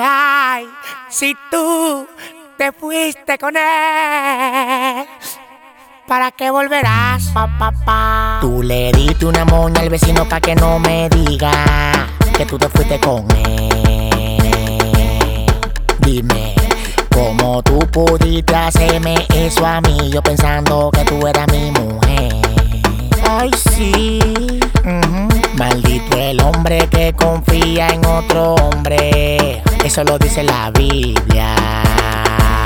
Ay, si tú te fuiste con él, ¿para qué volverás, papá? Pa, Tú le diste una moña al vecino pa' que no me diga que tú te fuiste con él. Dime, ¿cómo tú pudiste hacerme eso a mí? Yo pensando que tú eras mi mujer. Ay, sí. Maldito el hombre que confía en otro hombre. Eso lo dice la Biblia.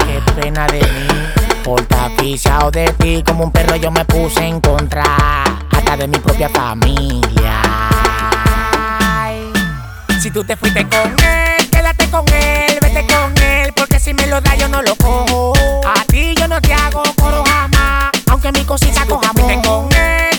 Qué pena de mí. Por aficiado de ti como un perro yo me puse en contra. Hasta de mi propia familia. Ay, Si tú te fuiste con él, quédate con él, vete con él. Porque si me lo da yo no lo cojo. A ti yo no te hago coro jamás. Aunque mi cosita coja Vete con él,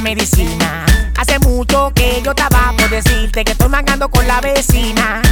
Medicina. Hace mucho que yo estaba por decirte que estoy mangando con la vecina.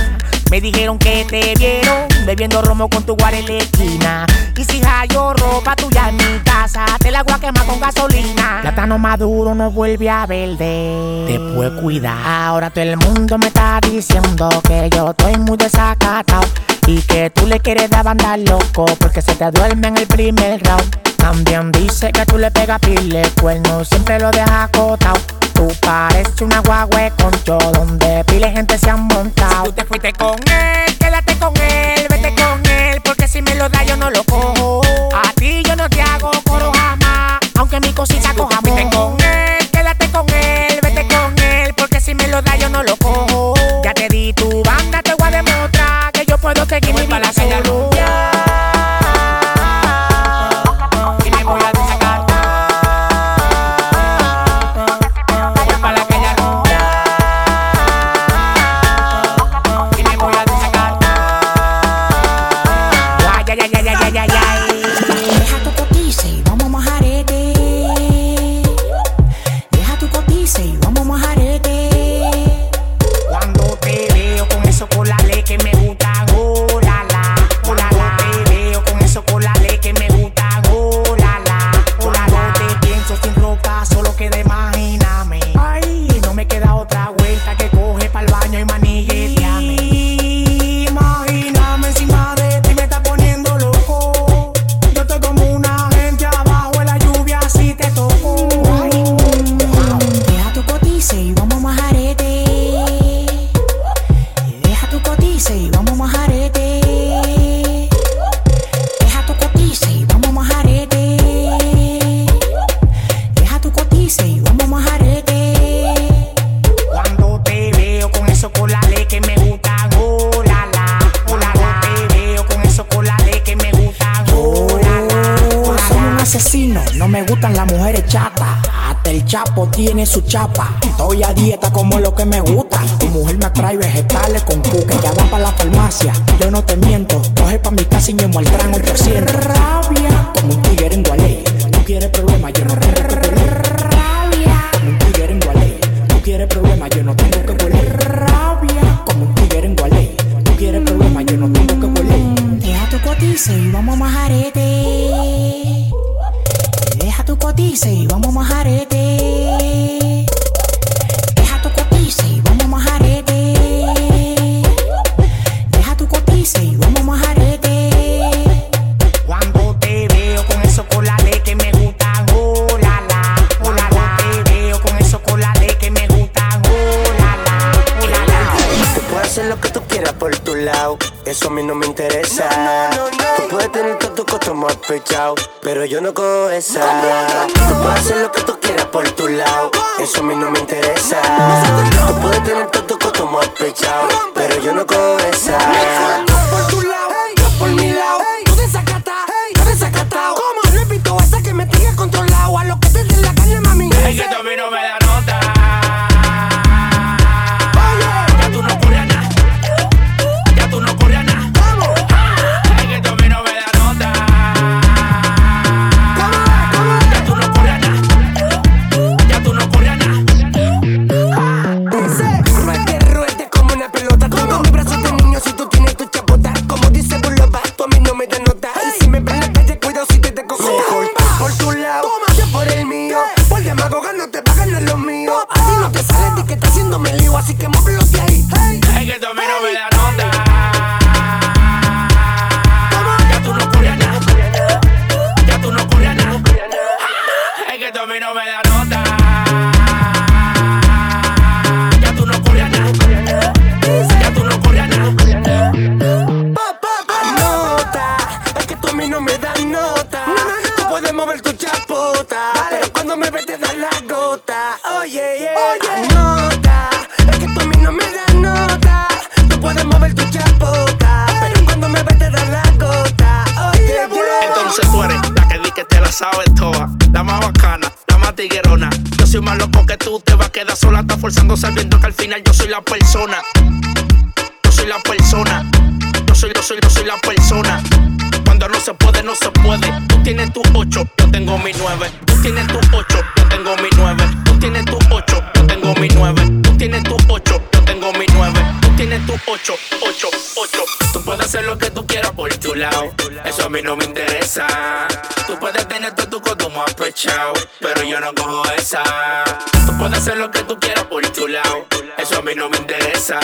Me dijeron que te vieron bebiendo romo con tu guar en la esquina. Y si hallo ropa tuya en mi casa, te la voy a quemar con gasolina. Plátano maduro no vuelve a verde. Después cuida. Ahora todo el mundo me está diciendo que yo estoy muy desacatado. Y que tú le quieres dar banda loco porque se te duerme en el primer round. También dice que tú le pegas pile cuerno, siempre lo dejas acotado. Tú pareces una guagua con yo, donde pile gente se han montado. Si tú te fuiste con él, quédate con él, vete con él, porque si me lo da yo no lo cojo. A ti yo no te hago coro jamás, aunque mi cosita coja Si tú te fuiste con él, quédate con él, vete con él, porque si me lo da yo no lo cojo. Ya te di tu banda, te voy a demostrar que yo puedo seguir mi vida solo. Tiene su chapa. Estoy a dieta como lo que me gusta. Tu mujer me trae vegetales con cuca. Ya va para la farmacia, yo no te miento. Coge pa' mi casa y me muestran 800. Rabia, como un tigre en Gualey. Tú quieres problemas, yo no yo no cojo esa. Tú puedes hacer lo que tú quieras por tu lado, eso a mí no me interesa. Tú puedes tener todo tu costo más pechado, pero yo no cojo esa. esforzando sabiendo que al final yo soy la persona. Yo soy la persona. Yo soy, yo soy, yo soy la persona. Cuando no se puede, no se puede. Tú tienes tu 8, yo tengo mi 9. Tú tienes tu 8, yo tengo mi 9. Tú tienes tu 8, yo tengo mi 9. Tú tienes tu 8, yo tengo mi 9. Tú tienes tu 8, 8, 8. Tú puedes hacer lo que tú quieras por tu lado. Eso a mí no me interesa. Tú puedes tener todo tu coto más pechado. Pero yo no cojo esa puedes hacer lo que tú quieras por tu lado. Eso a mí no me interesa.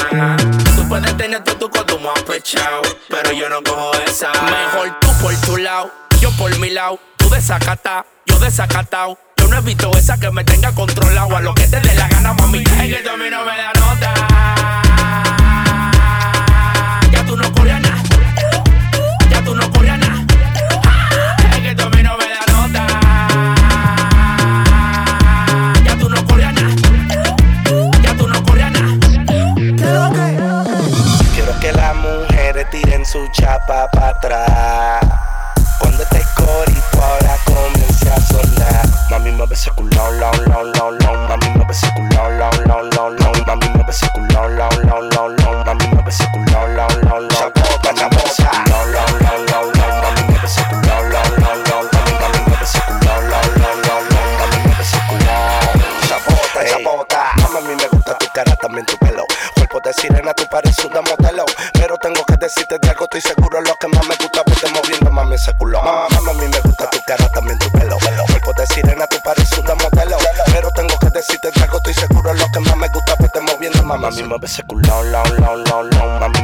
Tú puedes tener todo tu costumbre apechado. Pero yo no cojo esa. Mejor tú por tu lado, yo por mi lado. Tú desacatado, yo desacatado. Yo no he visto esa que me tenga controlado. A lo que te dé la gana, mami. Es que tú a mí no me da nota. Mami, mueve ese culao, lao, lao, lao, lao. Mami,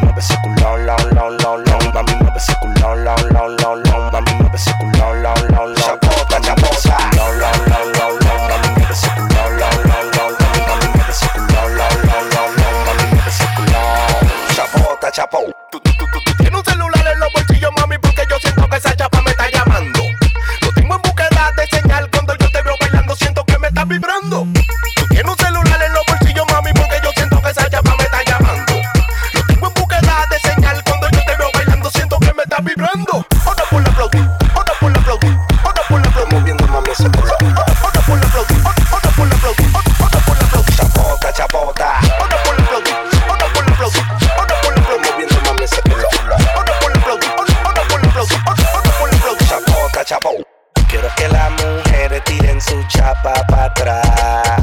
Quiero que las mujeres tiren su chapa para atrás.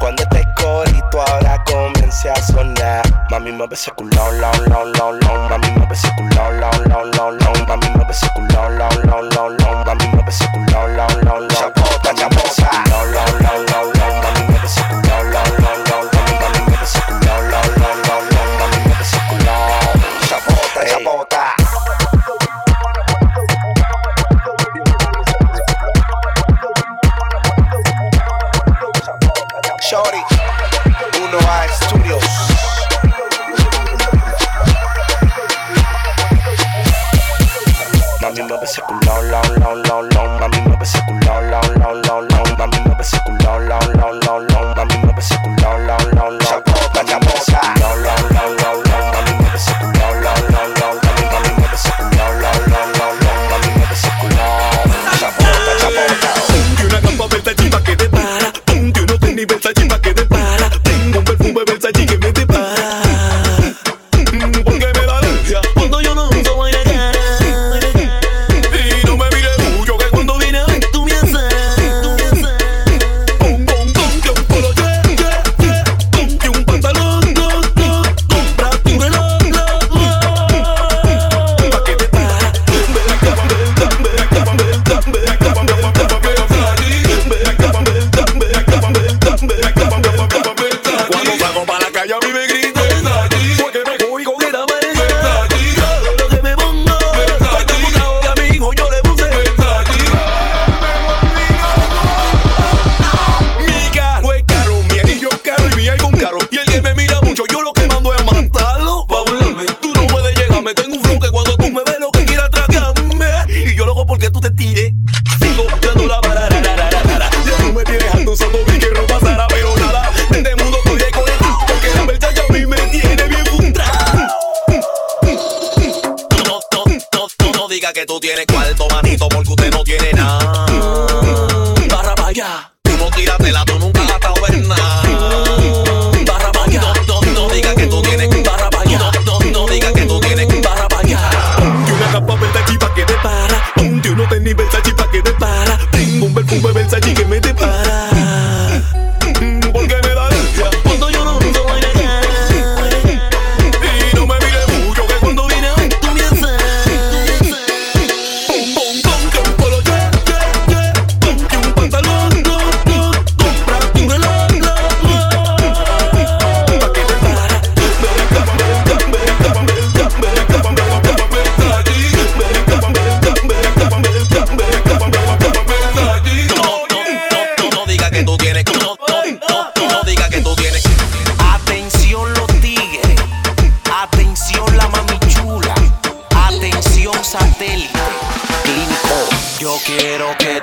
Cuando este corito ahora comience a sonar. Mami me besé culón, lon, lon, lon, lon. Mami me besé culón, lon, lon, lon, lon. Mami me besé culón, lon, lon, lon, lon. Mami me besé culón, lon, lon, lon. Chapota, chapota. Lon, lon, lon, lon. Mami me besé culón, lon, lon, lon, lon. Mami me besé culón, lon, lon. Mami me. Chapota, chapota.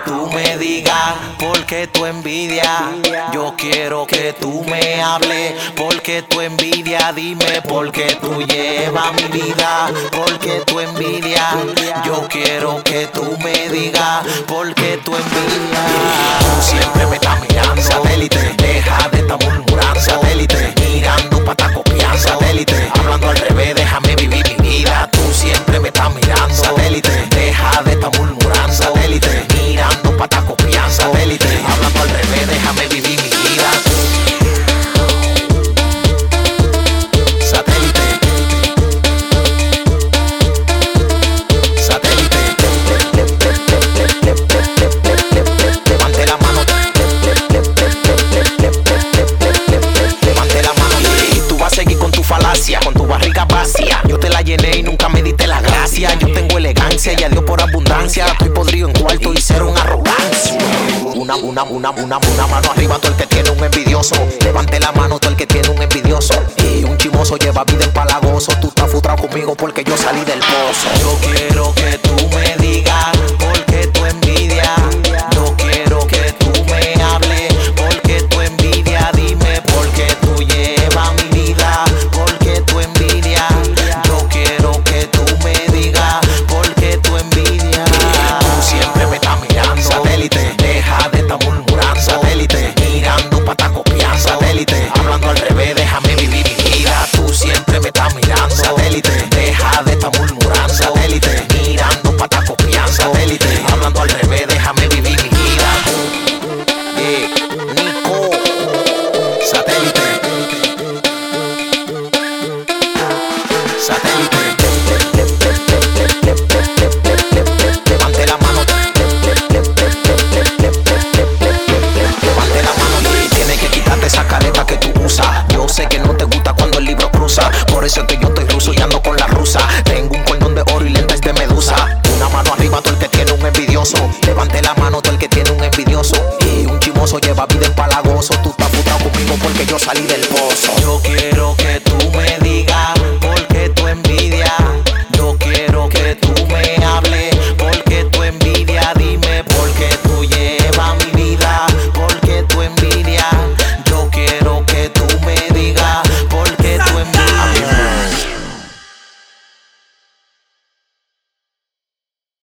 Tú me digas por qué tu envidia. Yo quiero que tú me hables porque tu envidia. Dime por qué tú llevas mi vida. Porque tu envidia. Yo quiero que tú me digas por qué tu envidia. Tú siempre me estás mirando. Satélite, deja de estar murmurando. Satélite, mirando para estar copiando. Satélite, hablando al revés, déjame vivir elegancia y a Dios por abundancia. Estoy podrido en cuarto y ser un arrogancia. Una, una, una, una, una mano arriba, todo el que tiene un envidioso. Levante la mano, todo el que tiene un envidioso. Y un chimoso lleva vida empalagoso. Tú estás frustrado conmigo porque yo salí del pozo. Yo quiero que lleva vida